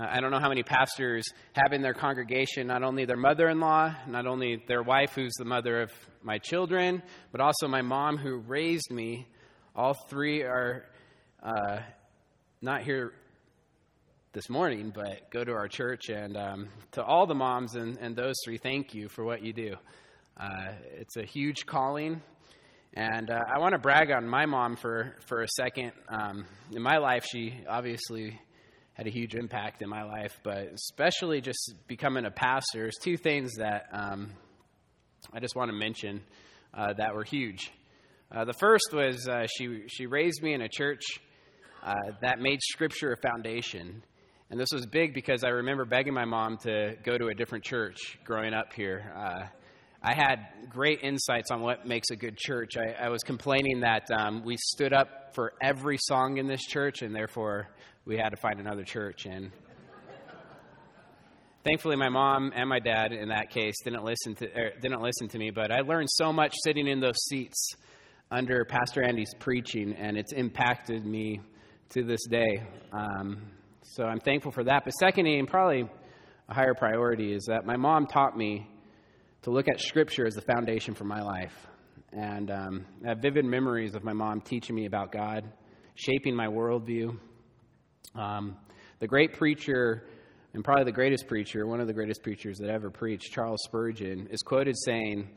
I don't know how many pastors have in their congregation not only their mother in law, not only their wife, who's the mother of my children, but also my mom, who raised me. All three are uh, not here this morning, but go to our church. And um, to all the moms and, and those three, thank you for what you do. Uh, it's a huge calling. And uh, I want to brag on my mom for, for a second. Um, in my life, she obviously had a huge impact in my life, but especially just becoming a pastor, there's two things that um, I just want to mention uh, that were huge. Uh, the first was uh, she, she raised me in a church uh, that made Scripture a foundation. And this was big because I remember begging my mom to go to a different church growing up here. Uh, I had great insights on what makes a good church. I, I was complaining that um, we stood up for every song in this church, and therefore we had to find another church. And thankfully, my mom and my dad, in that case, didn't listen to er, didn't listen to me. But I learned so much sitting in those seats under Pastor Andy's preaching, and it's impacted me to this day. Um, so I'm thankful for that. But secondly, and probably a higher priority, is that my mom taught me to look at Scripture as the foundation for my life. And um, I have vivid memories of my mom teaching me about God, shaping my worldview. Um, the great preacher, and probably the greatest preacher, one of the greatest preachers that ever preached, Charles Spurgeon, is quoted saying,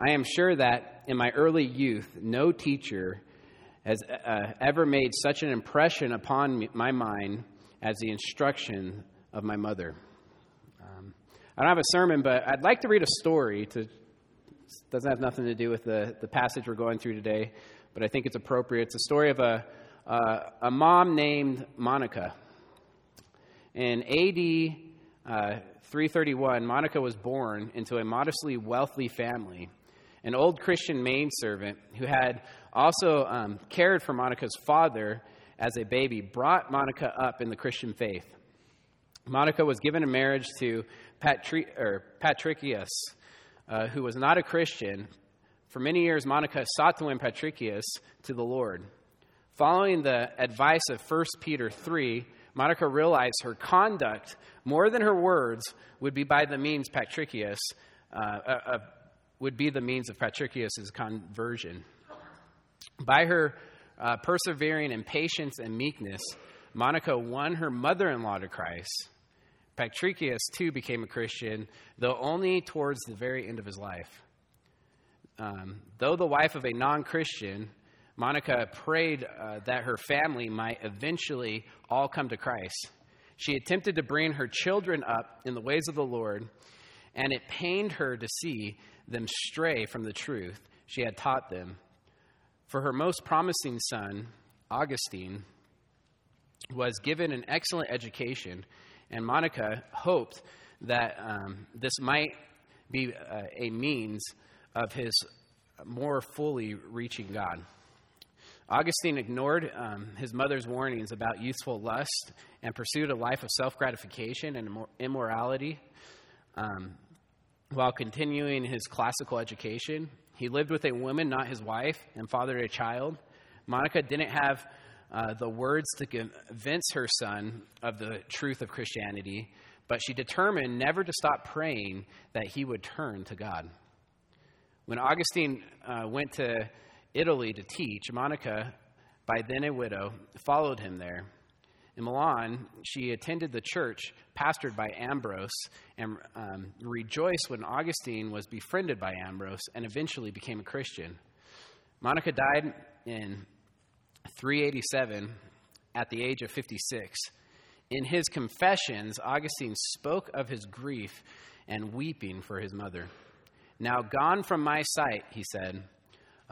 I am sure that in my early youth, no teacher has uh, ever made such an impression upon me, my mind as the instruction of my mother. Um, I don't have a sermon, but I'd like to read a story. To doesn't have nothing to do with the, the passage we're going through today, but I think it's appropriate. It's a story of a, uh, a mom named Monica. In AD uh, 331, Monica was born into a modestly wealthy family. An old Christian maidservant who had also um, cared for Monica's father as a baby, brought Monica up in the Christian faith. Monica was given in marriage to Patri- Patricius, uh, who was not a Christian. For many years, Monica sought to win Patricius to the Lord. Following the advice of 1 Peter 3, Monica realized her conduct, more than her words, would be by the means Patricius, uh, uh, uh would be the means of Patricius's conversion. By her uh, persevering in patience and meekness, Monica won her mother in law to Christ. Patricius, too, became a Christian, though only towards the very end of his life. Um, though the wife of a non Christian, Monica prayed uh, that her family might eventually all come to Christ. She attempted to bring her children up in the ways of the Lord, and it pained her to see them stray from the truth she had taught them. For her most promising son, Augustine, was given an excellent education, and Monica hoped that um, this might be uh, a means of his more fully reaching God. Augustine ignored um, his mother's warnings about youthful lust and pursued a life of self gratification and immorality um, while continuing his classical education. He lived with a woman, not his wife, and fathered a child. Monica didn't have uh, the words to convince her son of the truth of Christianity, but she determined never to stop praying that he would turn to God. When Augustine uh, went to Italy to teach, Monica, by then a widow, followed him there. In Milan, she attended the church pastored by Ambrose and um, rejoiced when Augustine was befriended by Ambrose and eventually became a Christian. Monica died in 387 at the age of 56. In his confessions, Augustine spoke of his grief and weeping for his mother. Now, gone from my sight, he said,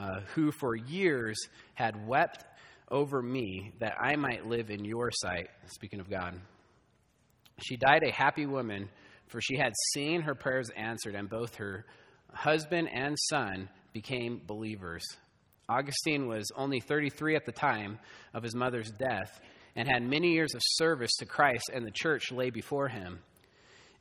uh, who for years had wept over me that I might live in your sight. Speaking of God. She died a happy woman, for she had seen her prayers answered, and both her husband and son became believers. Augustine was only 33 at the time of his mother's death and had many years of service to Christ, and the church lay before him.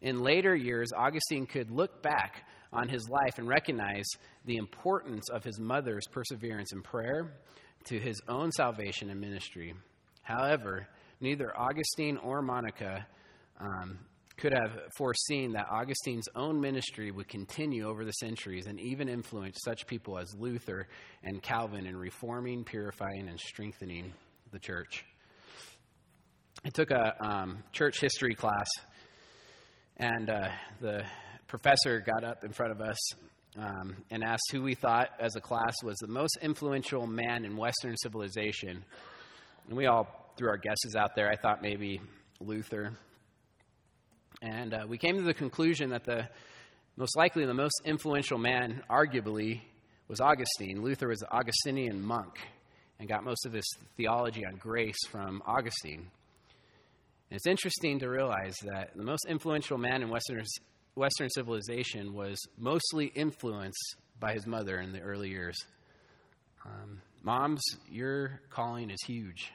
In later years, Augustine could look back on his life and recognize the importance of his mother's perseverance in prayer to his own salvation and ministry. However, neither Augustine or Monica um, could have foreseen that Augustine's own ministry would continue over the centuries and even influence such people as Luther and Calvin in reforming, purifying, and strengthening the church. I took a um, church history class, and uh, the professor got up in front of us um, and asked who we thought as a class was the most influential man in Western civilization. And we all threw our guesses out there. I thought maybe Luther. And uh, we came to the conclusion that the most likely the most influential man, arguably, was Augustine. Luther was an Augustinian monk and got most of his theology on grace from Augustine. And it's interesting to realize that the most influential man in Western, Western civilization was mostly influenced by his mother in the early years. Um, moms, your calling is huge.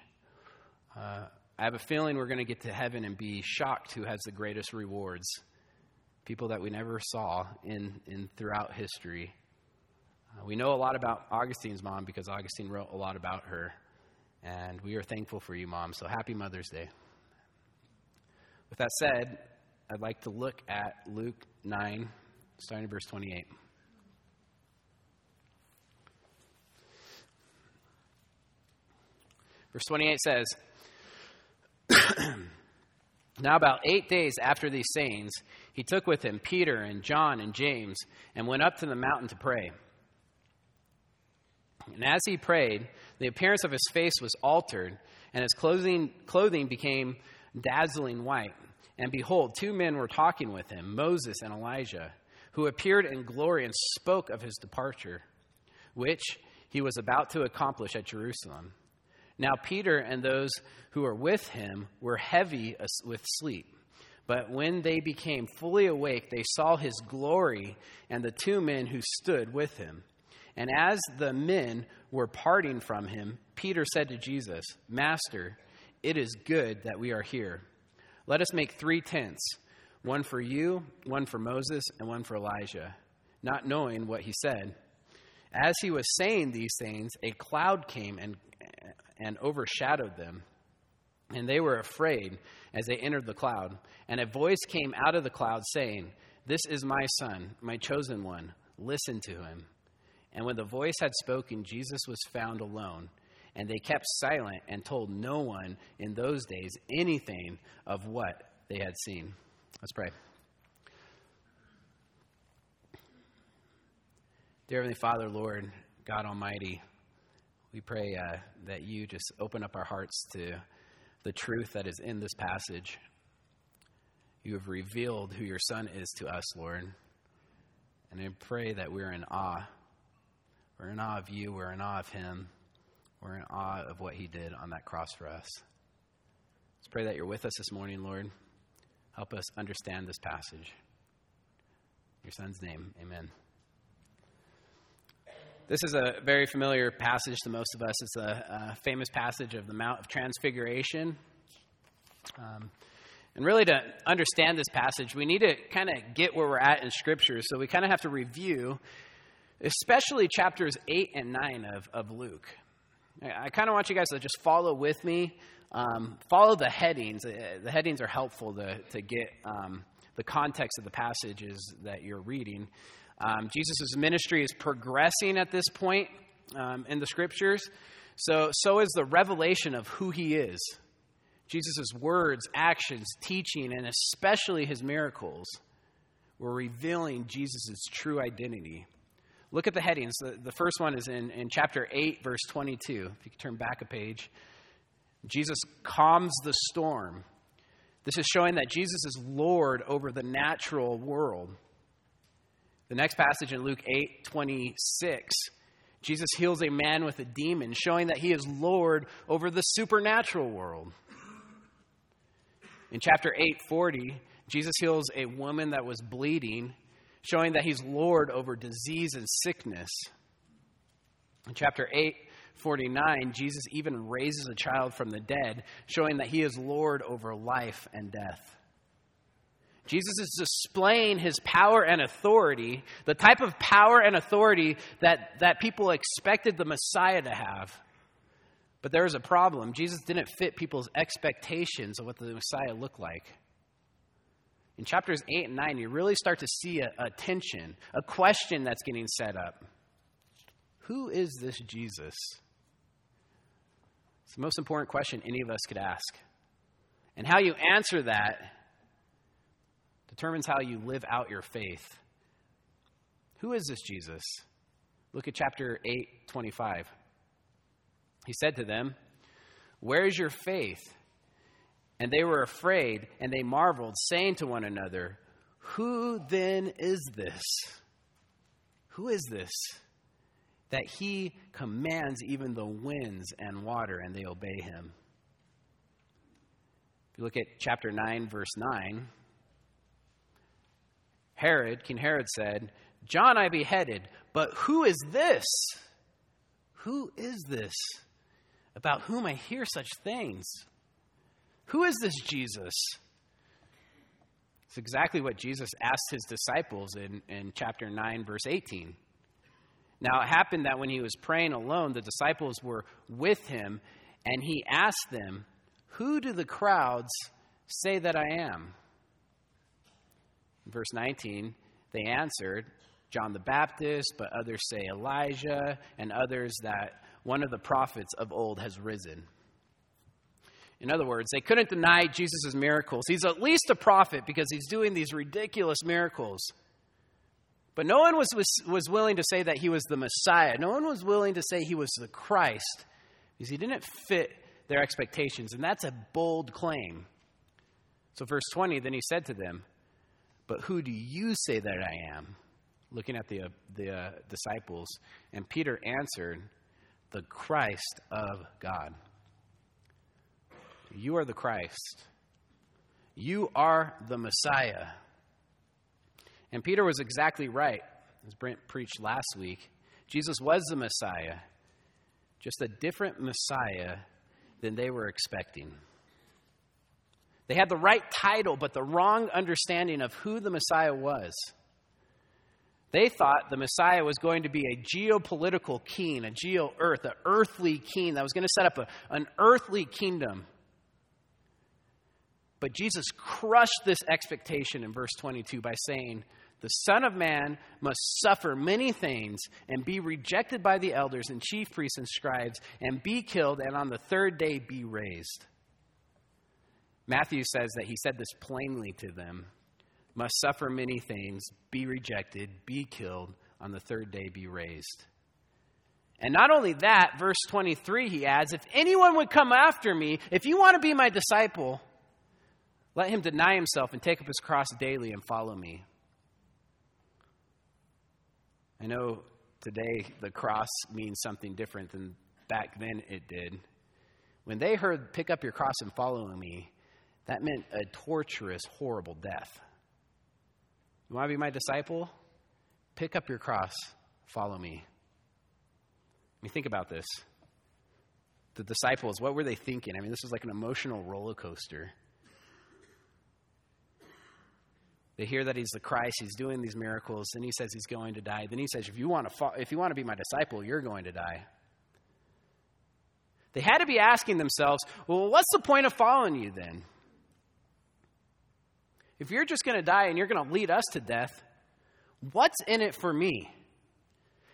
Uh, I have a feeling we're going to get to heaven and be shocked who has the greatest rewards. People that we never saw in, in throughout history. Uh, we know a lot about Augustine's mom because Augustine wrote a lot about her. And we are thankful for you, Mom. So happy Mother's Day. With that said, I'd like to look at Luke 9, starting in verse 28. Verse 28 says, now, about eight days after these sayings, he took with him Peter and John and James and went up to the mountain to pray. And as he prayed, the appearance of his face was altered, and his clothing, clothing became dazzling white. And behold, two men were talking with him, Moses and Elijah, who appeared in glory and spoke of his departure, which he was about to accomplish at Jerusalem. Now, Peter and those who were with him were heavy with sleep. But when they became fully awake, they saw his glory and the two men who stood with him. And as the men were parting from him, Peter said to Jesus, Master, it is good that we are here. Let us make three tents one for you, one for Moses, and one for Elijah, not knowing what he said. As he was saying these things, a cloud came and and overshadowed them. And they were afraid as they entered the cloud. And a voice came out of the cloud saying, This is my son, my chosen one. Listen to him. And when the voice had spoken, Jesus was found alone. And they kept silent and told no one in those days anything of what they had seen. Let's pray. Dear Heavenly Father, Lord, God Almighty, we pray uh, that you just open up our hearts to the truth that is in this passage. You have revealed who your Son is to us, Lord. And I pray that we're in awe. We're in awe of you. We're in awe of him. We're in awe of what he did on that cross for us. Let's pray that you're with us this morning, Lord. Help us understand this passage. In your son's name, amen. This is a very familiar passage to most of us. It's a, a famous passage of the Mount of Transfiguration. Um, and really, to understand this passage, we need to kind of get where we're at in Scripture. So we kind of have to review, especially chapters 8 and 9 of, of Luke. I, kind of want you guys to just follow with me. Um, follow the headings. Uh, the headings are helpful to, to get um, the context of the passages that you're reading. Um, Jesus' ministry is progressing at this point um, in the scriptures. So, so is the revelation of who he is. Jesus' words, actions, teaching, and especially his miracles were revealing Jesus' true identity. Look at the headings. The, the first one is in, in chapter 8, verse 22. If you could turn back a page. Jesus calms the storm. This is showing that Jesus is Lord over the natural world. The next passage in Luke 8 26, Jesus heals a man with a demon, showing that he is Lord over the supernatural world. In chapter 8 40, Jesus heals a woman that was bleeding, showing that he's Lord over disease and sickness. In chapter 8 49, Jesus even raises a child from the dead, showing that he is Lord over life and death. Jesus is displaying his power and authority, the type of power and authority that, that people expected the Messiah to have. But there was a problem. Jesus didn't fit people's expectations of what the Messiah looked like. In chapters 8 and 9, you really start to see a, a tension, a question that's getting set up. Who is this Jesus? It's the most important question any of us could ask. And how you answer that determines how you live out your faith. Who is this Jesus? Look at chapter 8, 25. He said to them, Where is your faith? And they were afraid, and they marveled, saying to one another, Who then is this? Who is this? That he commands even the winds and water, and they obey him. If you look at chapter 9, verse 9, Herod, King Herod said, John I beheaded, but who is this? Who is this about whom I hear such things? Who is this Jesus? It's exactly what Jesus asked his disciples in, in chapter 9, verse 18. Now, it happened that when he was praying alone, the disciples were with him, and he asked them, Who do the crowds say that I am? In verse 19, they answered, John the Baptist, but others say Elijah, and others that one of the prophets of old has risen. In other words, they couldn't deny Jesus' miracles. He's at least a prophet because he's doing these ridiculous miracles. But no one was, was, was willing to say that he was the Messiah. No one was willing to say he was the Christ because he didn't fit their expectations. And that's a bold claim. So, verse 20, then he said to them, But who do you say that I am? Looking at the, uh, the uh, disciples. And Peter answered, The Christ of God. You are the Christ. You are the Messiah. And Peter was exactly right, as Brent preached last week. Jesus was the Messiah, just a different Messiah than they were expecting. They had the right title, but the wrong understanding of who the Messiah was. They thought the Messiah was going to be a geopolitical king, a geo earth, an earthly king that was going to set up a, an earthly kingdom. But Jesus crushed this expectation in verse 22 by saying, The Son of Man must suffer many things and be rejected by the elders and chief priests and scribes and be killed and on the third day be raised. Matthew says that he said this plainly to them must suffer many things, be rejected, be killed, on the third day be raised. And not only that, verse 23, he adds, If anyone would come after me, if you want to be my disciple, let him deny himself and take up his cross daily and follow me. I know today the cross means something different than back then it did. When they heard, pick up your cross and follow me, that meant a torturous, horrible death. You want to be my disciple? Pick up your cross, follow me. I mean, think about this. The disciples, what were they thinking? I mean, this was like an emotional roller coaster. They hear that he's the Christ, he's doing these miracles, then he says he's going to die. Then he says, if you want to, fo- if you want to be my disciple, you're going to die. They had to be asking themselves, well, what's the point of following you then? If you're just going to die and you're going to lead us to death, what's in it for me?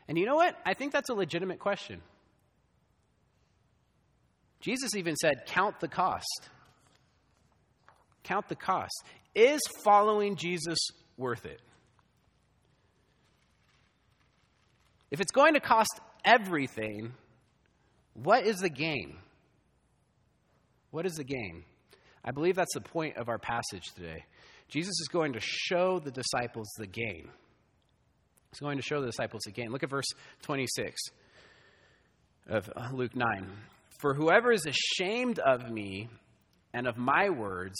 And you know what? I think that's a legitimate question. Jesus even said, Count the cost. Count the cost. Is following Jesus worth it? If it's going to cost everything, what is the gain? What is the gain? I believe that's the point of our passage today. Jesus is going to show the disciples the gain. He's going to show the disciples the gain. Look at verse 26 of Luke 9. For whoever is ashamed of me and of my words,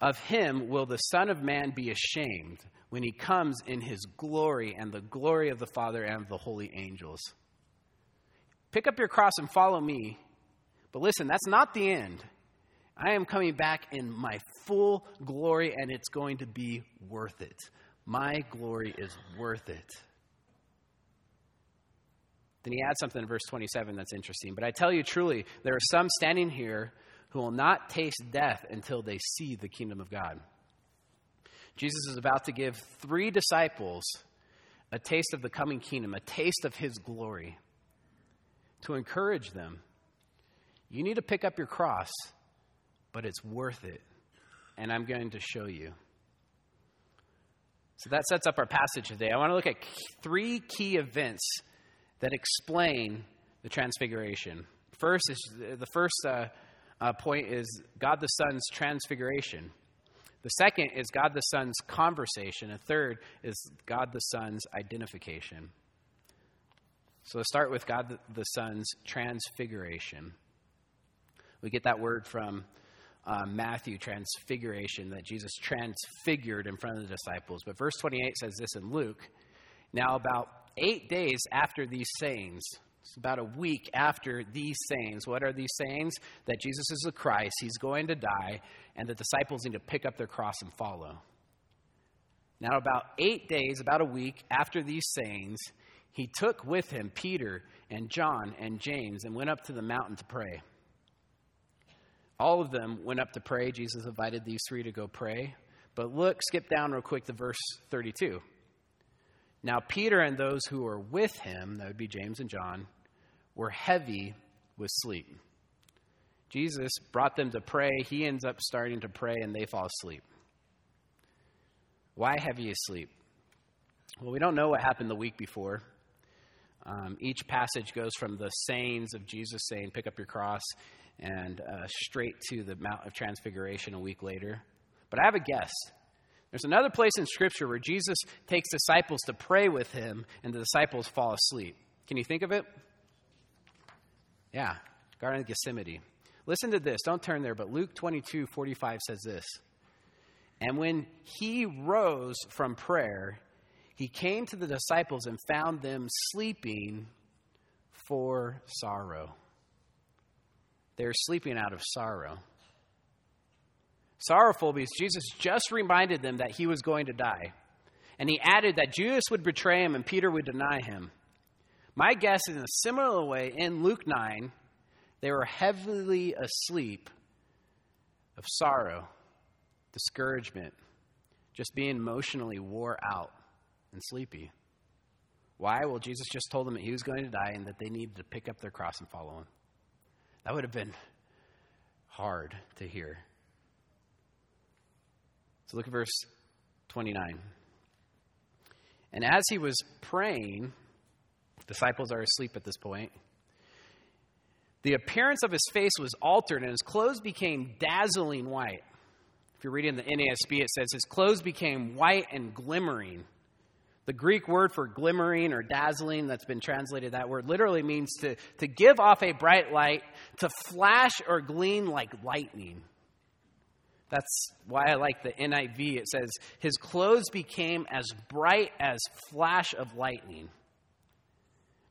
of him will the Son of Man be ashamed when he comes in his glory and the glory of the Father and the holy angels. Pick up your cross and follow me. But listen, that's not the end. I am coming back in my full glory, and it's going to be worth it. My glory is worth it. Then he adds something in verse 27 that's interesting. But I tell you truly, there are some standing here who will not taste death until they see the kingdom of God. Jesus is about to give three disciples a taste of the coming kingdom, a taste of his glory, to encourage them. You need to pick up your cross, but it's worth it. And I'm going to show you. So that sets up our passage today. I want to look at three key events that explain the transfiguration. First is the first uh, uh, point is God the Son's transfiguration. The second is God the Son's conversation. A third is God the Son's identification. So let's start with God the Son's transfiguration. We get that word from uh, Matthew, transfiguration, that Jesus transfigured in front of the disciples. But verse 28 says this in Luke Now, about eight days after these sayings, it's about a week after these sayings. What are these sayings? That Jesus is the Christ, he's going to die, and the disciples need to pick up their cross and follow. Now, about eight days, about a week after these sayings, he took with him Peter and John and James and went up to the mountain to pray. All of them went up to pray. Jesus invited these three to go pray. But look, skip down real quick to verse 32. Now, Peter and those who were with him, that would be James and John, were heavy with sleep. Jesus brought them to pray. He ends up starting to pray, and they fall asleep. Why heavy asleep? Well, we don't know what happened the week before. Um, each passage goes from the sayings of Jesus saying, Pick up your cross, and uh, straight to the Mount of Transfiguration a week later. But I have a guess. There's another place in Scripture where Jesus takes disciples to pray with him, and the disciples fall asleep. Can you think of it? Yeah, Garden of Gethsemane. Listen to this. Don't turn there, but Luke 22 45 says this. And when he rose from prayer, he came to the disciples and found them sleeping for sorrow. They're sleeping out of sorrow. Sorrowful because Jesus just reminded them that he was going to die. And he added that Judas would betray him and Peter would deny him. My guess is in a similar way, in Luke 9, they were heavily asleep of sorrow, discouragement, just being emotionally wore out and sleepy. Why? Well, Jesus just told them that he was going to die and that they needed to pick up their cross and follow him. That would have been hard to hear. So look at verse 29. And as he was praying, disciples are asleep at this point. The appearance of his face was altered, and his clothes became dazzling white. If you're reading the NASB, it says his clothes became white and glimmering. The Greek word for glimmering or dazzling, that's been translated that word, literally means to, to give off a bright light, to flash or gleam like lightning. That's why I like the NIV. It says, His clothes became as bright as flash of lightning.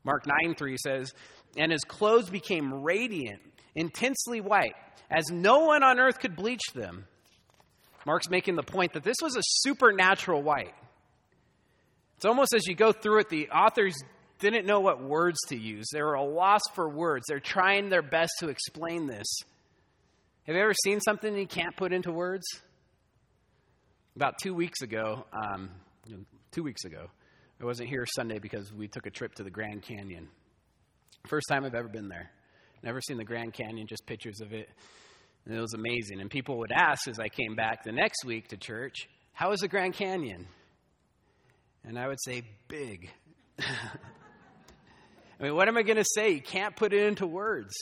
Mark 9 3 says, And his clothes became radiant, intensely white, as no one on earth could bleach them. Mark's making the point that this was a supernatural white. It's almost as you go through it, the authors didn't know what words to use. They were a loss for words. They're trying their best to explain this. Have you ever seen something you can't put into words? About two weeks ago, um, two weeks ago, I wasn't here Sunday because we took a trip to the Grand Canyon. First time I've ever been there. Never seen the Grand Canyon, just pictures of it. And it was amazing. And people would ask as I came back the next week to church, How is the Grand Canyon? And I would say, big. I mean, what am I going to say? You can't put it into words.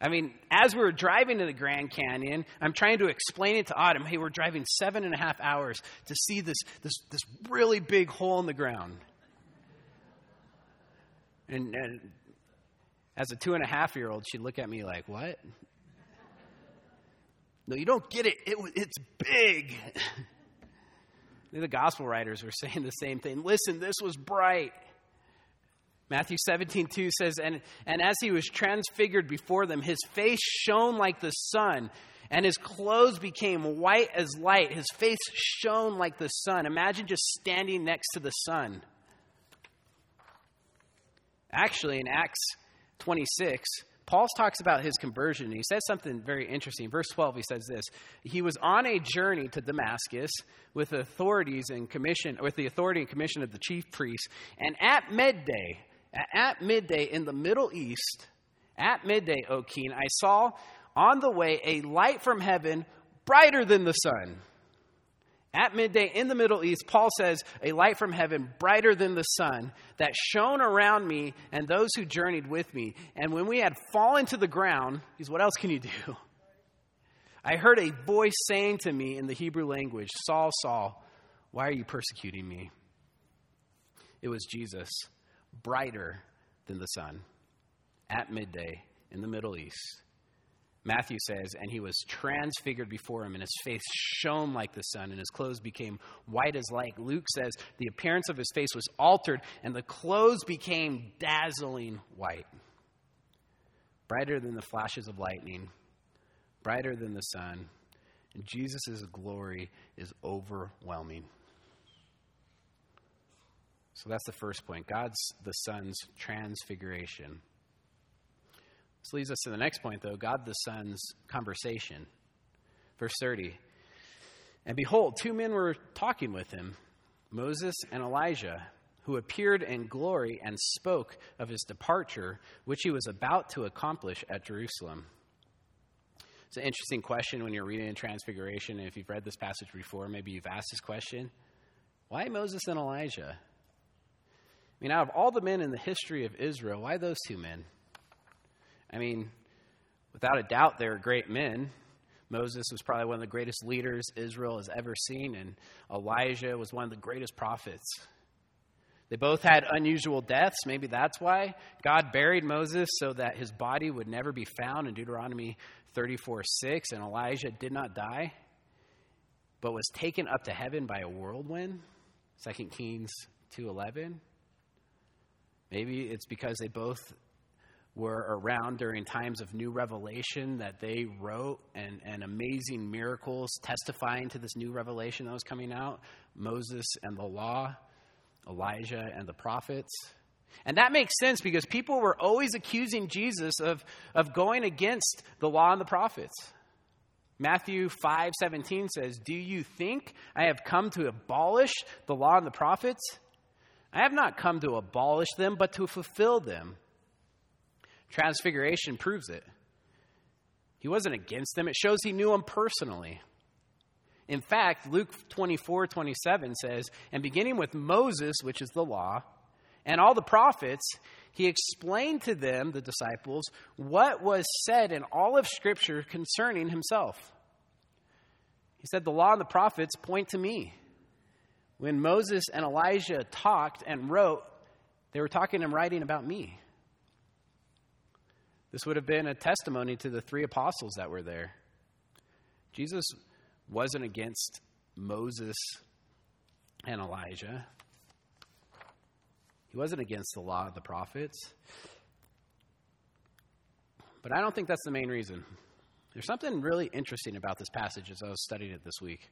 I mean, as we were driving to the Grand Canyon, I'm trying to explain it to Autumn. Hey, we're driving seven and a half hours to see this, this, this really big hole in the ground. And, and as a two and a half year old, she'd look at me like, What? No, you don't get it. it it's big. The gospel writers were saying the same thing. Listen, this was bright. Matthew 17, 2 says, and, and as he was transfigured before them, his face shone like the sun, and his clothes became white as light. His face shone like the sun. Imagine just standing next to the sun. Actually, in Acts 26, Paul talks about his conversion. He says something very interesting. Verse 12, he says this He was on a journey to Damascus with authorities and commission, with the authority and commission of the chief priests. And at midday, at midday in the Middle East, at midday, O king, I saw on the way a light from heaven brighter than the sun at midday in the Middle East, Paul says, a light from heaven, brighter than the sun, that shone around me and those who journeyed with me. And when we had fallen to the ground, he's, what else can you do? I heard a voice saying to me in the Hebrew language, Saul, Saul, why are you persecuting me? It was Jesus, brighter than the sun, at midday in the Middle East. Matthew says, and he was transfigured before him, and his face shone like the sun, and his clothes became white as light. Luke says, the appearance of his face was altered, and the clothes became dazzling white, brighter than the flashes of lightning, brighter than the sun. And Jesus' glory is overwhelming. So that's the first point God's the Son's transfiguration. This leads us to the next point, though God the Son's conversation. Verse 30. And behold, two men were talking with him, Moses and Elijah, who appeared in glory and spoke of his departure, which he was about to accomplish at Jerusalem. It's an interesting question when you're reading in Transfiguration. And if you've read this passage before, maybe you've asked this question why Moses and Elijah? I mean, out of all the men in the history of Israel, why those two men? I mean, without a doubt, they were great men. Moses was probably one of the greatest leaders Israel has ever seen, and Elijah was one of the greatest prophets. They both had unusual deaths. Maybe that's why God buried Moses so that his body would never be found in Deuteronomy 34 6, and Elijah did not die, but was taken up to heaven by a whirlwind. 2 Kings 2:11. Maybe it's because they both were around during times of new revelation that they wrote and, and amazing miracles testifying to this new revelation that was coming out Moses and the law, Elijah and the prophets. And that makes sense because people were always accusing Jesus of, of going against the law and the prophets. Matthew 5 17 says, Do you think I have come to abolish the law and the prophets? I have not come to abolish them, but to fulfill them. Transfiguration proves it. He wasn't against them, it shows he knew them personally. In fact, Luke 24 27 says, And beginning with Moses, which is the law, and all the prophets, he explained to them, the disciples, what was said in all of Scripture concerning himself. He said, The law and the prophets point to me. When Moses and Elijah talked and wrote, they were talking and writing about me. This would have been a testimony to the three apostles that were there. Jesus wasn't against Moses and Elijah, he wasn't against the law of the prophets. But I don't think that's the main reason. There's something really interesting about this passage as I was studying it this week.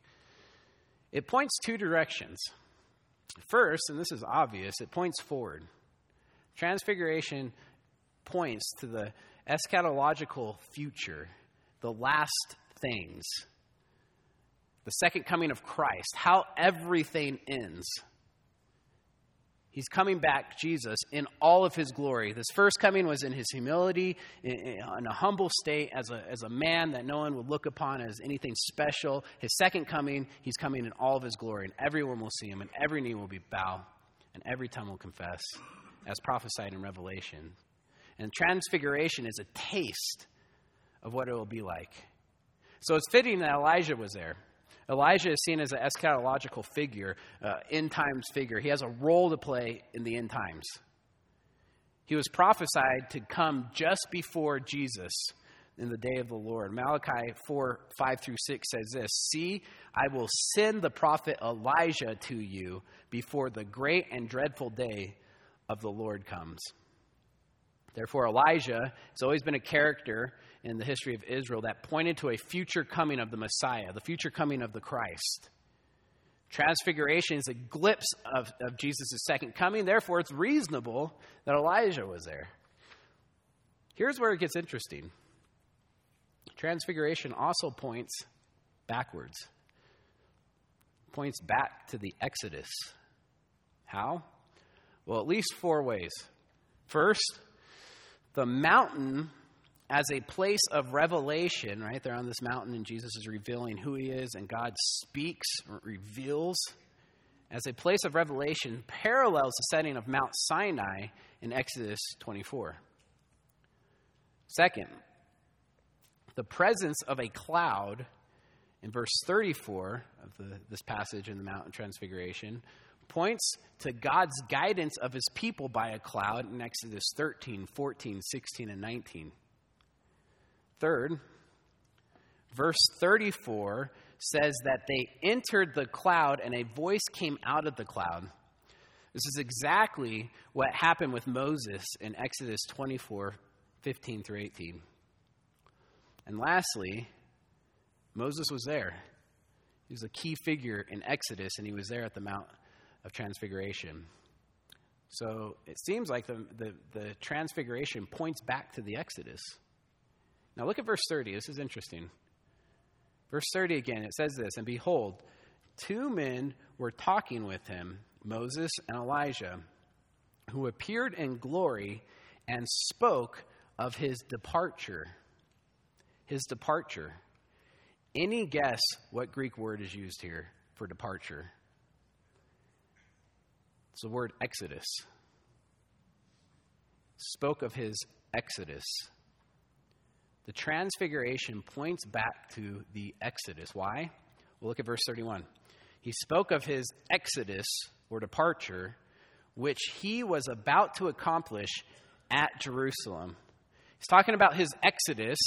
It points two directions. First, and this is obvious, it points forward. Transfiguration points to the eschatological future, the last things, the second coming of Christ, how everything ends. He's coming back, Jesus, in all of his glory. This first coming was in his humility, in, a humble state, as a, as a man that no one would look upon as anything special. His second coming, he's coming in all of his glory, and everyone will see him, and every knee will be bow, and every tongue will confess, as prophesied in Revelation. And transfiguration is a taste of what it will be like. So it's fitting that Elijah was there. Elijah is seen as an eschatological figure, uh, end times figure. He has a role to play in the end times. He was prophesied to come just before Jesus in the day of the Lord. Malachi 4 5 through 6 says this See, I will send the prophet Elijah to you before the great and dreadful day of the Lord comes. Therefore, Elijah has always been a character in the history of Israel that pointed to a future coming of the Messiah, the future coming of the Christ. Transfiguration is a glimpse of, of Jesus' second coming. Therefore, it's reasonable that Elijah was there. Here's where it gets interesting Transfiguration also points backwards, points back to the Exodus. How? Well, at least four ways. First, the mountain as a place of revelation, right? They're on this mountain and Jesus is revealing who he is, and God speaks, reveals. As a place of revelation, parallels the setting of Mount Sinai in Exodus 24. Second, the presence of a cloud in verse 34 of the, this passage in the Mountain Transfiguration points to God's guidance of his people by a cloud in Exodus 13, 14, 16, and 19. Third, verse 34 says that they entered the cloud and a voice came out of the cloud. This is exactly what happened with Moses in Exodus 24, 15 through 18. And lastly, Moses was there. He was a key figure in Exodus, and he was there at the Mount of Transfiguration. So it seems like the, the, the Transfiguration points back to the Exodus. Now look at verse 30. This is interesting. Verse 30 again, it says this And behold, two men were talking with him, Moses and Elijah, who appeared in glory and spoke of his departure. His departure. Any guess what Greek word is used here for departure? It's the word exodus. Spoke of his exodus. The transfiguration points back to the exodus. Why? We'll look at verse 31. He spoke of his exodus or departure, which he was about to accomplish at Jerusalem. He's talking about his exodus,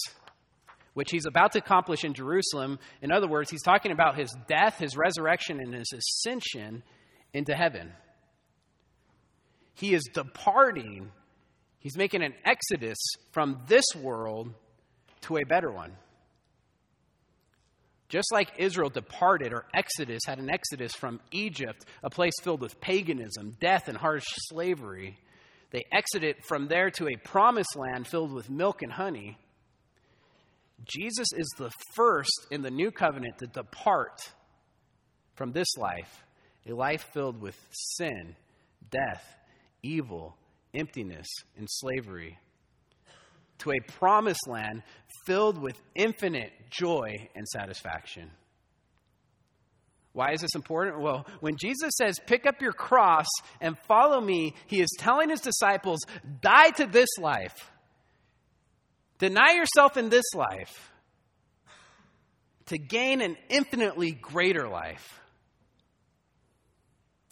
which he's about to accomplish in Jerusalem. In other words, he's talking about his death, his resurrection, and his ascension into heaven. He is departing, he's making an exodus from this world to a better one. Just like Israel departed, or Exodus had an exodus from Egypt, a place filled with paganism, death, and harsh slavery, they exited from there to a promised land filled with milk and honey. Jesus is the first in the new covenant to depart from this life, a life filled with sin, death, evil, emptiness, and slavery, to a promised land filled with infinite joy and satisfaction. Why is this important? Well, when Jesus says, Pick up your cross and follow me, he is telling his disciples, Die to this life. Deny yourself in this life to gain an infinitely greater life.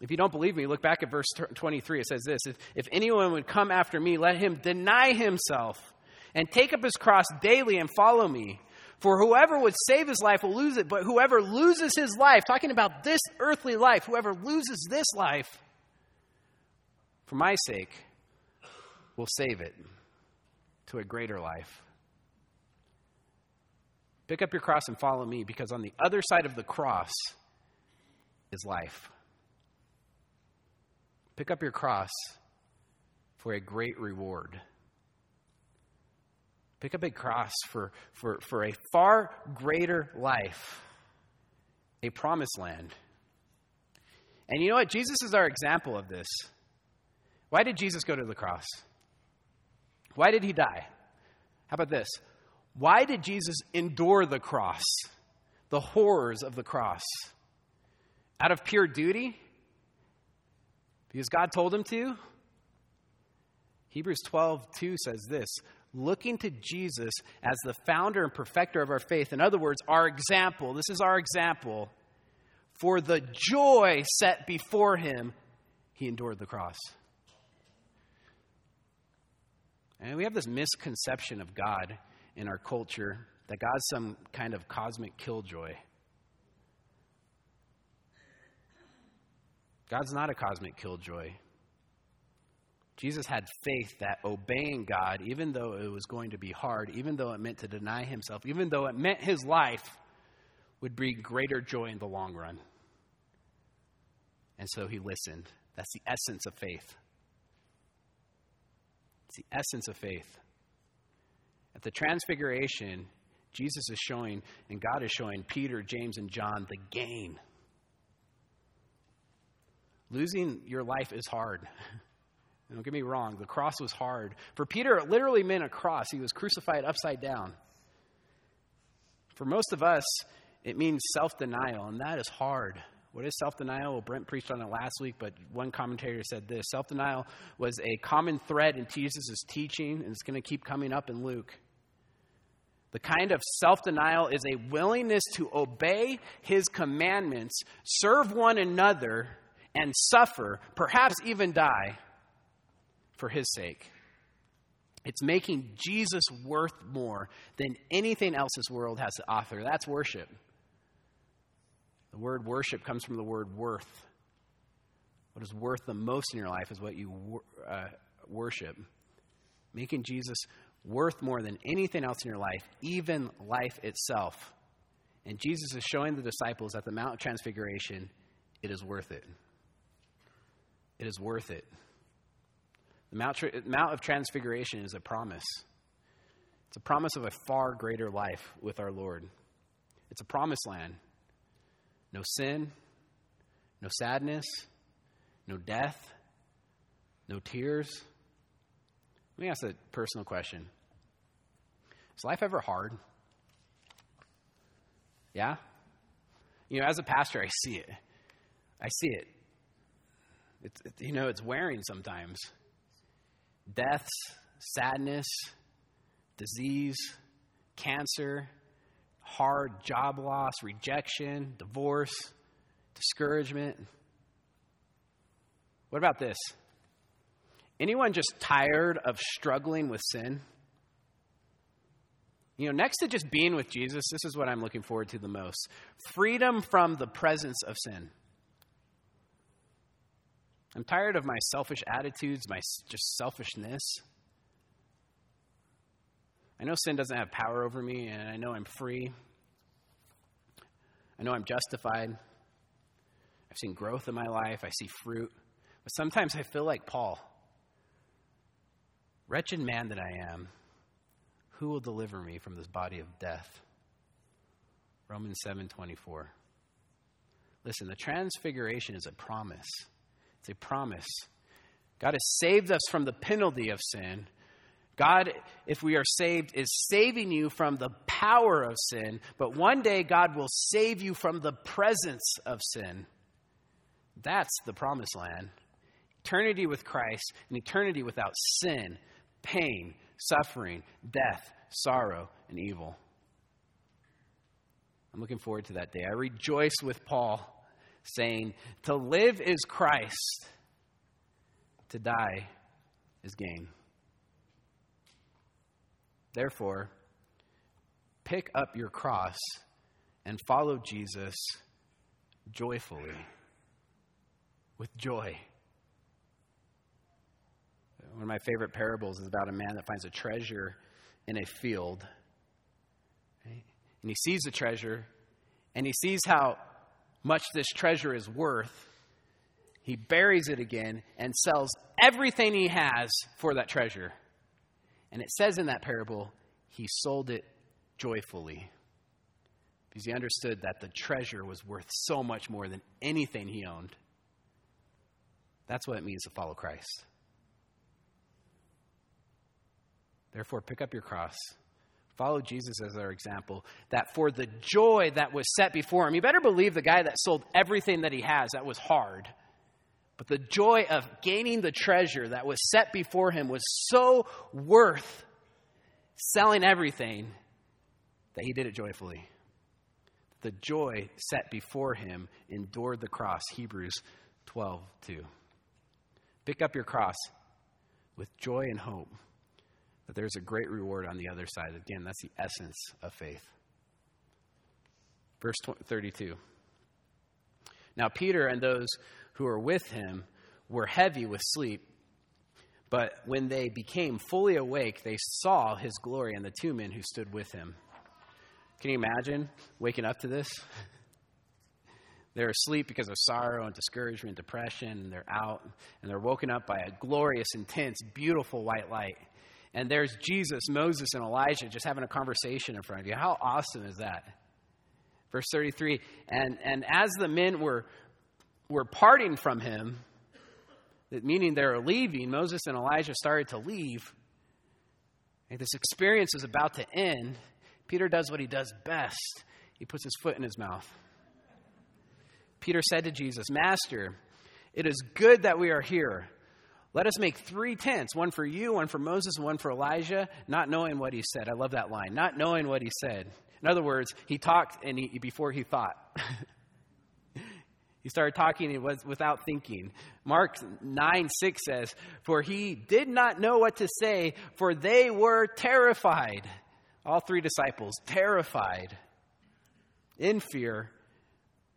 If you don't believe me, look back at verse 23. It says this If, if anyone would come after me, let him deny himself and take up his cross daily and follow me. For whoever would save his life will lose it, but whoever loses his life, talking about this earthly life, whoever loses this life for my sake will save it to a greater life. Pick up your cross and follow me, because on the other side of the cross is life. Pick up your cross for a great reward. Pick up a cross for, for, for a far greater life, a promised land. And you know what? Jesus is our example of this. Why did Jesus go to the cross? Why did he die? How about this? Why did Jesus endure the cross, the horrors of the cross? Out of pure duty? Because God told him to? Hebrews 12, 2 says this looking to Jesus as the founder and perfecter of our faith. In other words, our example. This is our example. For the joy set before him, he endured the cross. And we have this misconception of God in our culture that God's some kind of cosmic killjoy. God's not a cosmic killjoy. Jesus had faith that obeying God, even though it was going to be hard, even though it meant to deny himself, even though it meant his life, would bring greater joy in the long run. And so he listened. That's the essence of faith. It's the essence of faith. At the transfiguration, Jesus is showing, and God is showing Peter, James, and John the gain. Losing your life is hard. Don't get me wrong, the cross was hard. For Peter, it literally meant a cross. He was crucified upside down. For most of us, it means self denial, and that is hard. What is self denial? Well, Brent preached on it last week, but one commentator said this self denial was a common thread in Jesus' teaching, and it's going to keep coming up in Luke. The kind of self denial is a willingness to obey his commandments, serve one another, and suffer, perhaps even die, for his sake. It's making Jesus worth more than anything else this world has to offer. That's worship. The word worship comes from the word worth. What is worth the most in your life is what you uh, worship. Making Jesus worth more than anything else in your life, even life itself. And Jesus is showing the disciples at the Mount of Transfiguration it is worth it. It is worth it. The Mount, of Transfiguration is a promise. It's a promise of a far greater life with our Lord. It's a promised land. No sin, no sadness, no death, no tears. Let me ask a personal question Is life ever hard? Yeah? You know, as a pastor, I see it. I see it. It's, it, you know, it's wearing sometimes. Deaths, sadness, disease, cancer, hard job loss, rejection, divorce, discouragement. What about this? Anyone just tired of struggling with sin? You know, next to just being with Jesus, this is what I'm looking forward to the most freedom from the presence of sin. I'm tired of my selfish attitudes, my just selfishness. I know sin doesn't have power over me, and I know I'm free. I know I'm justified. I've seen growth in my life, I see fruit. But sometimes I feel like Paul. Wretched man that I am, who will deliver me from this body of death? Romans 7:24. Listen, the transfiguration is a promise. It's a promise. God has saved us from the penalty of sin. God, if we are saved, is saving you from the power of sin, but one day God will save you from the presence of sin. That's the promised land. Eternity with Christ, and eternity without sin, pain, suffering, death, sorrow, and evil. I'm looking forward to that day. I rejoice with Paul saying, To live is Christ, to die is gain. Therefore, pick up your cross and follow Jesus joyfully, with joy. One of my favorite parables is about a man that finds a treasure in a field. Right? And he sees the treasure, and he sees how much this treasure is worth. He buries it again and sells everything he has for that treasure. And it says in that parable, he sold it joyfully because he understood that the treasure was worth so much more than anything he owned. That's what it means to follow Christ. Therefore, pick up your cross. Follow Jesus as our example, that for the joy that was set before him, you better believe the guy that sold everything that he has, that was hard. But the joy of gaining the treasure that was set before him was so worth selling everything that he did it joyfully. The joy set before him endured the cross. Hebrews 12, 2. Pick up your cross with joy and hope that there's a great reward on the other side. Again, that's the essence of faith. Verse 32. Now, Peter and those who were with him were heavy with sleep. But when they became fully awake, they saw his glory and the two men who stood with him. Can you imagine waking up to this? They're asleep because of sorrow and discouragement, depression, and they're out, and they're woken up by a glorious, intense, beautiful white light. And there's Jesus, Moses, and Elijah just having a conversation in front of you. How awesome is that? Verse 33 And, and as the men were, were parting from him, meaning they were leaving, Moses and Elijah started to leave. And this experience is about to end. Peter does what he does best he puts his foot in his mouth. Peter said to Jesus, Master, it is good that we are here. Let us make three tents one for you, one for Moses, one for Elijah, not knowing what he said. I love that line. Not knowing what he said. In other words, he talked and he, before he thought. he started talking he was without thinking. Mark 9 6 says, For he did not know what to say, for they were terrified. All three disciples, terrified, in fear.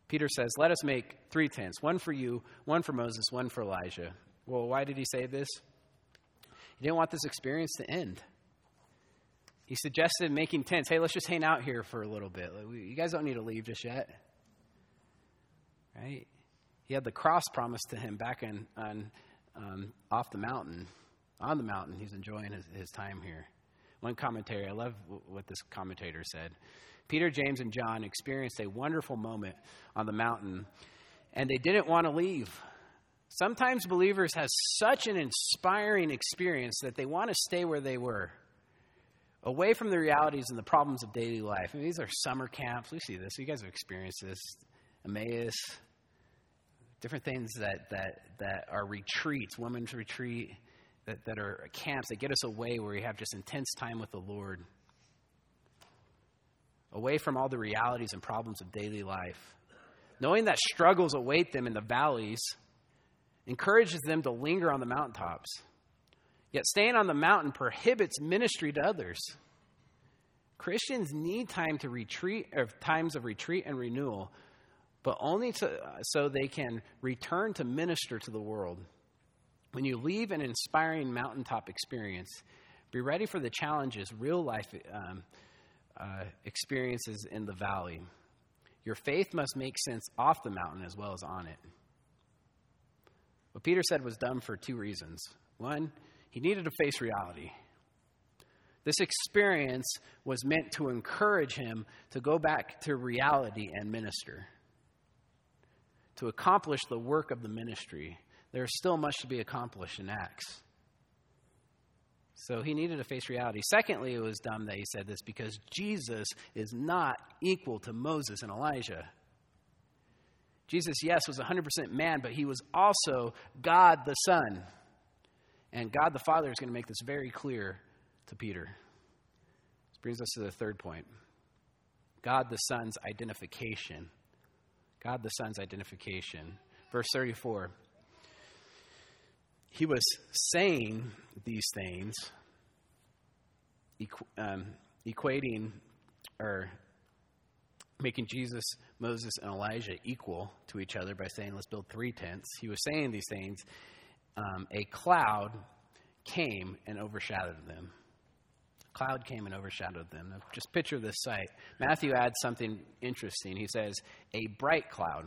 Peter says, Let us make three tents one for you, one for Moses, one for Elijah. Well, why did he say this? He didn't want this experience to end. He suggested making tents. Hey, let's just hang out here for a little bit. You guys don't need to leave just yet. Right? He had the cross promised to him back in, on, um, off the mountain. On the mountain, he's enjoying his, his time here. One commentary, I love what this commentator said. Peter, James, and John experienced a wonderful moment on the mountain, and they didn't want to leave. Sometimes believers have such an inspiring experience that they want to stay where they were, away from the realities and the problems of daily life. I mean, these are summer camps. We see this. You guys have experienced this. Emmaus, different things that, that, that are retreats, women's retreat, that, that are camps that get us away where we have just intense time with the Lord, away from all the realities and problems of daily life. Knowing that struggles await them in the valleys encourages them to linger on the mountaintops. Yet staying on the mountain prohibits ministry to others. Christians need time to retreat, or times of retreat and renewal, but only to, so they can return to minister to the world. When you leave an inspiring mountaintop experience, be ready for the challenges, real life um, uh, experiences in the valley. Your faith must make sense off the mountain as well as on it. What Peter said was dumb for two reasons. One, he needed to face reality. This experience was meant to encourage him to go back to reality and minister, to accomplish the work of the ministry. There's still much to be accomplished in Acts. So he needed to face reality. Secondly, it was dumb that he said this because Jesus is not equal to Moses and Elijah. Jesus, yes, was 100% man, but he was also God the Son. And God the Father is going to make this very clear to Peter. This brings us to the third point God the Son's identification. God the Son's identification. Verse 34. He was saying these things, equ- um, equating or making Jesus, Moses, and Elijah equal to each other by saying, let's build three tents. He was saying these things. Um, a cloud came and overshadowed them. A cloud came and overshadowed them. Just picture this sight. Matthew adds something interesting. He says, a bright cloud,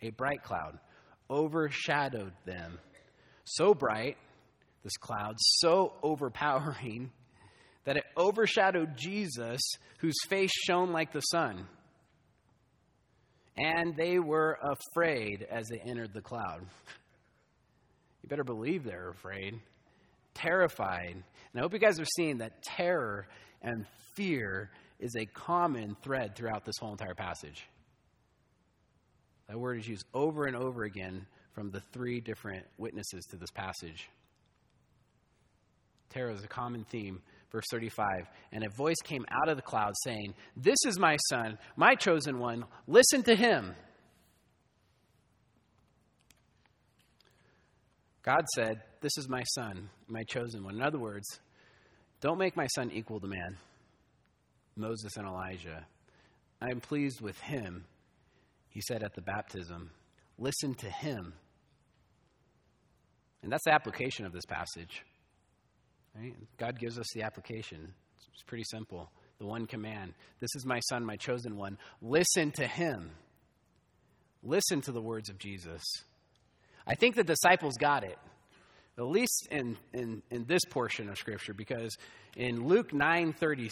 a bright cloud overshadowed them. So bright, this cloud, so overpowering, that it overshadowed Jesus, whose face shone like the sun. And they were afraid as they entered the cloud. You better believe they're afraid, terrified. And I hope you guys are seeing that terror and fear is a common thread throughout this whole entire passage. That word is used over and over again from the three different witnesses to this passage. Terror is a common theme Verse 35 And a voice came out of the cloud saying, This is my son, my chosen one. Listen to him. God said, This is my son, my chosen one. In other words, don't make my son equal to man, Moses and Elijah. I am pleased with him, he said at the baptism. Listen to him. And that's the application of this passage. Right? God gives us the application. It's pretty simple. The one command This is my son, my chosen one. Listen to him. Listen to the words of Jesus. I think the disciples got it. At least in, in, in this portion of Scripture, because in Luke 9:36,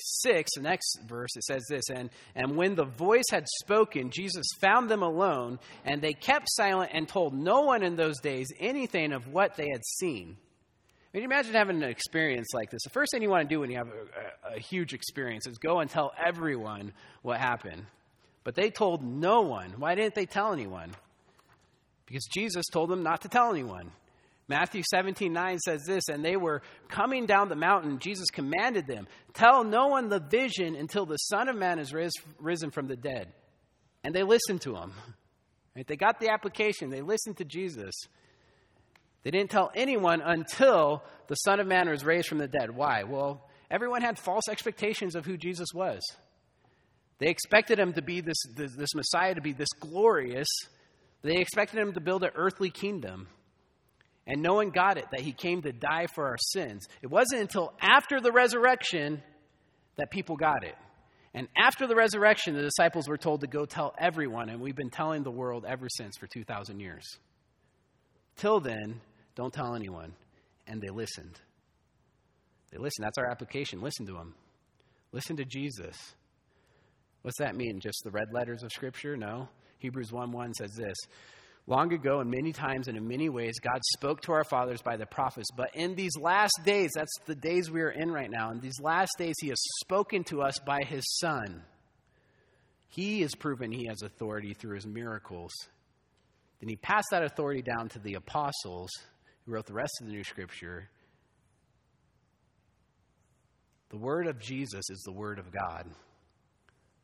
the next verse, it says this, and, and when the voice had spoken, Jesus found them alone, and they kept silent and told no one in those days anything of what they had seen. I mean, imagine having an experience like this. The first thing you want to do when you have a, a, a huge experience is go and tell everyone what happened. But they told no one. Why didn't they tell anyone? Because Jesus told them not to tell anyone. Matthew 17, 9 says this, and they were coming down the mountain. Jesus commanded them, Tell no one the vision until the Son of Man is ris- risen from the dead. And they listened to him. Right? They got the application, they listened to Jesus. They didn't tell anyone until the Son of Man was raised from the dead. Why? Well, everyone had false expectations of who Jesus was. They expected him to be this, this, this Messiah, to be this glorious. They expected him to build an earthly kingdom. And no one got it that he came to die for our sins. It wasn't until after the resurrection that people got it. And after the resurrection, the disciples were told to go tell everyone, and we've been telling the world ever since for 2,000 years. Till then, don't tell anyone. And they listened. They listened. That's our application. Listen to them. Listen to Jesus. What's that mean? Just the red letters of Scripture? No. Hebrews 1 1 says this Long ago, and many times and in many ways, God spoke to our fathers by the prophets. But in these last days, that's the days we are in right now, in these last days, He has spoken to us by His Son. He has proven He has authority through His miracles. Then He passed that authority down to the apostles wrote the rest of the New Scripture. The Word of Jesus is the Word of God,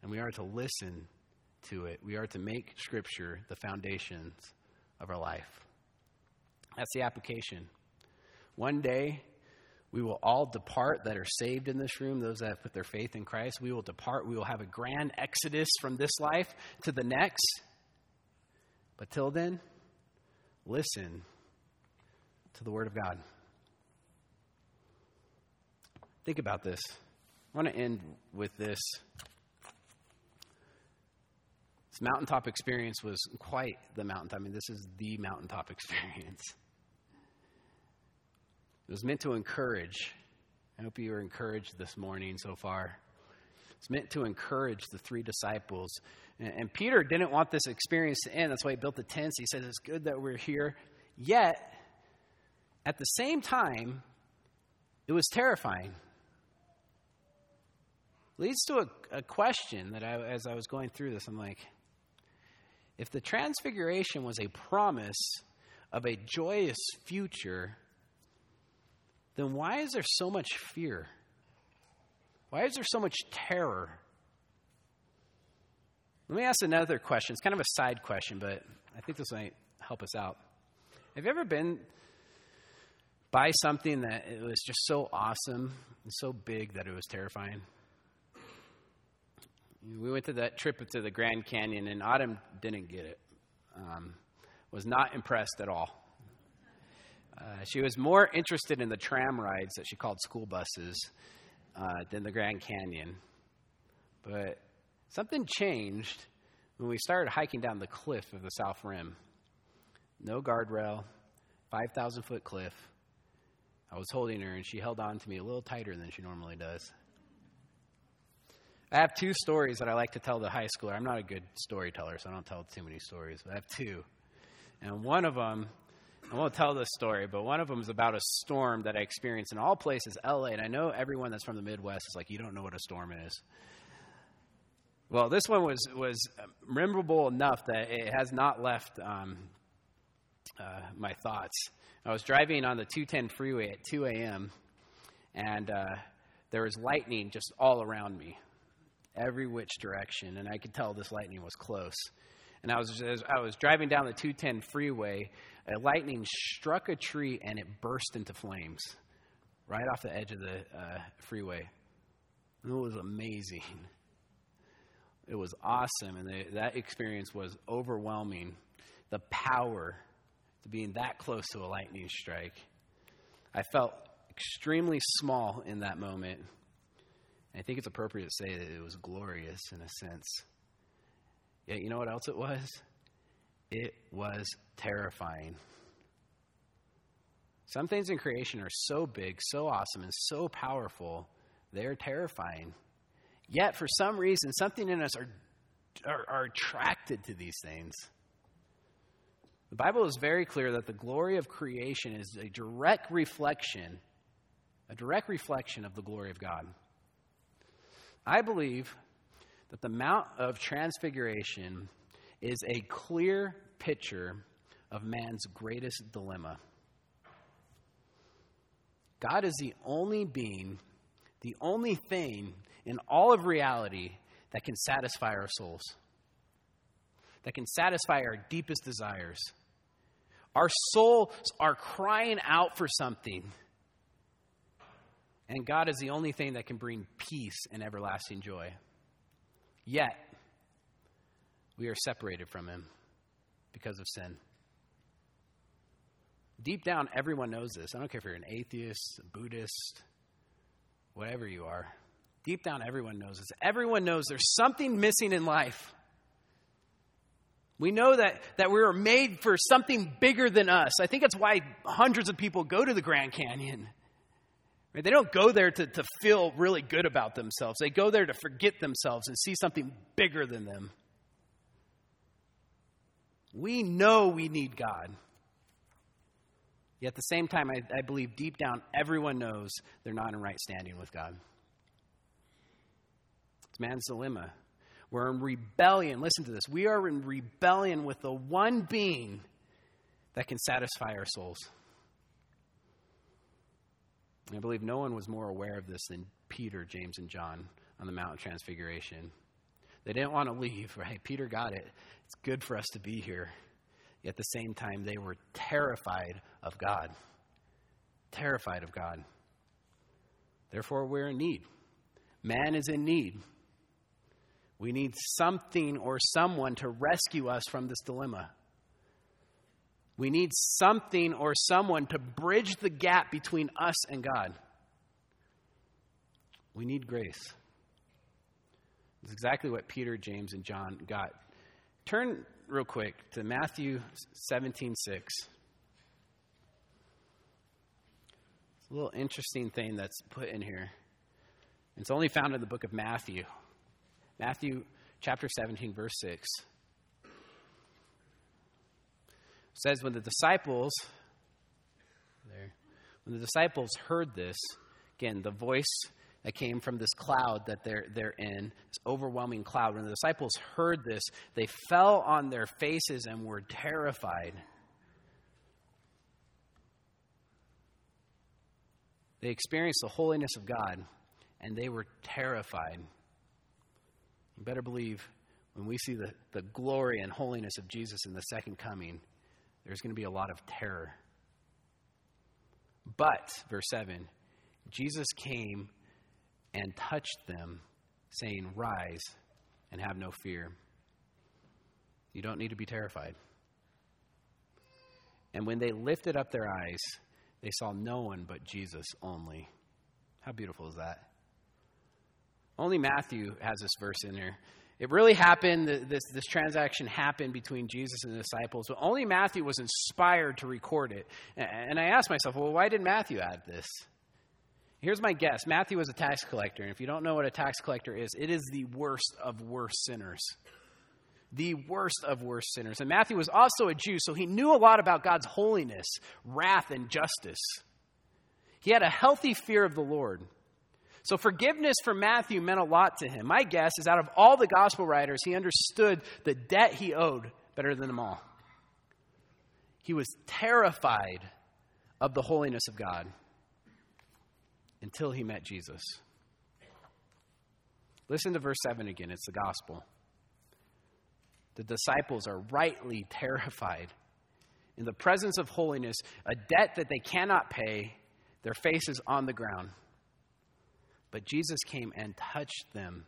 and we are to listen to it. We are to make Scripture the foundations of our life. That's the application. One day, we will all depart that are saved in this room, those that have put their faith in Christ. We will depart. We will have a grand exodus from this life to the next. But till then, listen to the Word of God. Think about this. I want to end with this. This mountaintop experience was quite the mountaintop. I mean, this is the mountaintop experience. It was meant to encourage. I hope you were encouraged this morning so far. It's meant to encourage the three disciples. And, and, Peter didn't want this experience to end. That's why he built the tents. He says, It's good that we're here. Yet, at the same time, it was terrifying. Leads to a, a question that I, as I was going through this, I'm like, if the transfiguration was a promise of a joyous future, then why is there so much fear? Why is there so much terror? Let me ask another question. It's kind of a side question, but I think this might help us out. Have you ever been by something that it was just so awesome and so big that it was terrifying? We went to that trip to the Grand Canyon, and Autumn didn't get it. Um, was not impressed at all. Uh, she was more interested in the tram rides that she called school buses uh, than the Grand Canyon. But something changed when we started hiking down the cliff of the South Rim. No guardrail, 5,000 foot cliff. I was holding her, and she held on to me a little tighter than she normally does. I have two stories that I like to tell the high schooler. I'm not a good storyteller, so I don't tell too many stories, but I have two. And one of them, I won't tell this story, but one of them is about a storm that I experienced in all places, LA. And I know everyone that's from the Midwest is like, you don't know what a storm is. Well, this one was, was memorable enough that it has not left um, uh, my thoughts. I was driving on the 210 freeway at 2 a.m., and uh, there was lightning just all around me every which direction, and I could tell this lightning was close. And I was, as I was driving down the 210 freeway, a lightning struck a tree and it burst into flames right off the edge of the uh, freeway. And it was amazing. It was awesome, and that experience was overwhelming. The power to being that close to a lightning strike. I felt extremely small in that moment I think it's appropriate to say that it was glorious in a sense. Yet, you know what else it was? It was terrifying. Some things in creation are so big, so awesome, and so powerful, they're terrifying. Yet, for some reason, something in us are, are, are, attracted to these things. The Bible is very clear that the glory of creation is a direct reflection, a direct reflection of the glory of God. I believe that the Mount of Transfiguration is a clear picture of man's greatest dilemma. God is the only being, the only thing in all of reality that can satisfy our souls, that can satisfy our deepest desires. Our souls are crying out for something. And God is the only thing that can bring peace and everlasting joy. Yet, we are separated from Him because of sin. Deep down, everyone knows this. I don't care if you're an atheist, a Buddhist, whatever you are. Deep down, everyone knows this. Everyone knows there's something missing in life. We know that, that we were made for something bigger than us. I think that's why hundreds of people go to the Grand Canyon. Right? They don't go there to, to feel really good about themselves, they go there to forget themselves and see something bigger than them. We know we need God. Yet at the same time, I, I believe deep down, everyone knows they're not in right standing with God. It's man's dilemma. We're in rebellion. Listen to this. We are in rebellion with the one being that can satisfy our souls. I believe no one was more aware of this than Peter, James, and John on the Mount of Transfiguration. They didn't want to leave, right? Peter got it. It's good for us to be here. Yet at the same time, they were terrified of God. Terrified of God. Therefore, we're in need. Man is in need. We need something or someone to rescue us from this dilemma. We need something or someone to bridge the gap between us and God. We need grace. It's exactly what Peter, James, and John got. Turn real quick to Matthew 17 6. It's a little interesting thing that's put in here. It's only found in the book of Matthew. Matthew chapter 17, verse 6. says, When the disciples, there, when the disciples heard this, again, the voice that came from this cloud that they're, they're in, this overwhelming cloud. When the disciples heard this, they fell on their faces and were terrified. They experienced the holiness of God and they were terrified. You better believe when we see the, the glory and holiness of Jesus in the second coming, there's going to be a lot of terror. But, verse 7, Jesus came and touched them, saying, Rise and have no fear. You don't need to be terrified. And when they lifted up their eyes, they saw no one but Jesus only. How beautiful is that? Only Matthew has this verse in there. It really happened, this, this transaction happened between Jesus and the disciples, but only Matthew was inspired to record it. And I asked myself, well, why did Matthew add this? Here's my guess Matthew was a tax collector. And if you don't know what a tax collector is, it is the worst of worst sinners. The worst of worst sinners. And Matthew was also a Jew, so he knew a lot about God's holiness, wrath, and justice. He had a healthy fear of the Lord. So forgiveness for Matthew meant a lot to him. My guess is out of all the gospel writers, he understood the debt he owed better than them all. He was terrified of the holiness of God until he met Jesus. Listen to verse 7 again. It's the gospel. The disciples are rightly terrified. In the presence of holiness, a debt that they cannot pay, their faces on the ground. But Jesus came and touched them.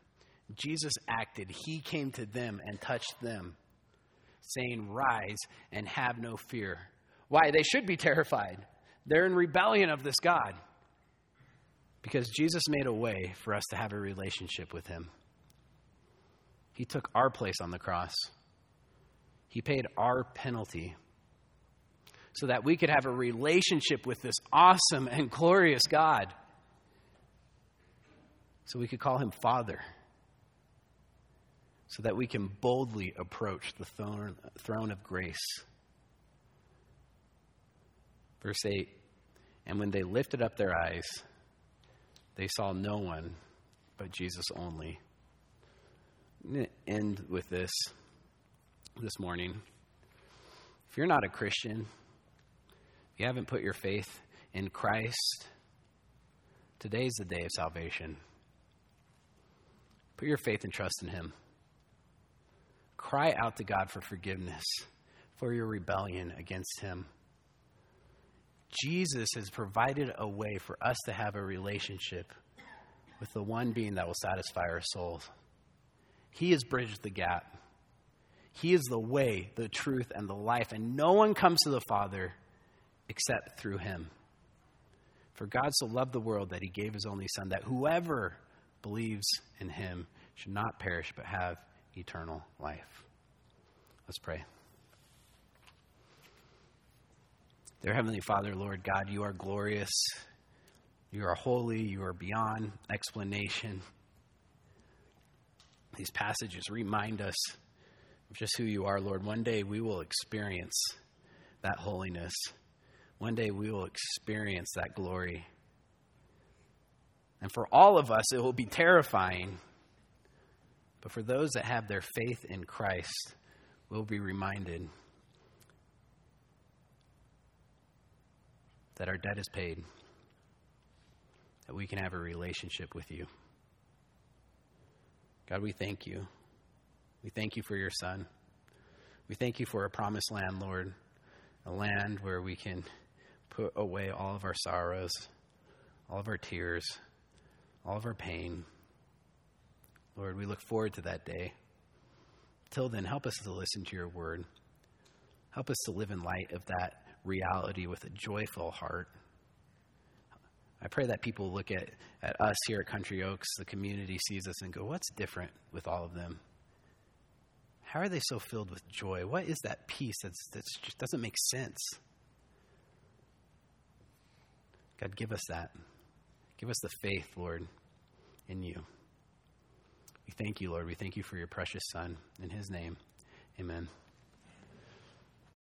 Jesus acted. He came to them and touched them, saying, Rise and have no fear. Why? They should be terrified. They're in rebellion of this God. Because Jesus made a way for us to have a relationship with Him. He took our place on the cross, He paid our penalty so that we could have a relationship with this awesome and glorious God. So we could call him Father. So that we can boldly approach the throne, throne of grace. Verse 8 And when they lifted up their eyes, they saw no one but Jesus only. I'm going to end with this this morning. If you're not a Christian, if you haven't put your faith in Christ, today's the day of salvation. Put your faith and trust in Him. Cry out to God for forgiveness for your rebellion against Him. Jesus has provided a way for us to have a relationship with the one being that will satisfy our souls. He has bridged the gap. He is the way, the truth, and the life, and no one comes to the Father except through him. For God so loved the world that he gave his only Son, that whoever believes in him should not perish but have eternal life. Let's pray. Dear Heavenly Father, Lord God, you are glorious. You are holy. You are beyond explanation. These passages remind us of just who you are, Lord. One day we will experience that holiness. One day we will experience that glory. And for all of us, it will be terrifying. But for those that have their faith in Christ, we'll be reminded that our debt is paid, that we can have a relationship with you. God, we thank you. We thank you for your Son. We thank you for a promised land, Lord, a land where we can put away all of our sorrows, all of our tears, all of our pain. Lord, we look forward to that day. Till then, help us to listen to your word. Help us to live in light of that reality with a joyful heart. I pray that people look at, at us here at Country Oaks, the community sees us and go, What's different with all of them? How are they so filled with joy? What is that peace that just doesn't make sense? God, give us that. Give us the faith, Lord, in you. We thank you, Lord. We thank you for your precious Son. In his name, amen.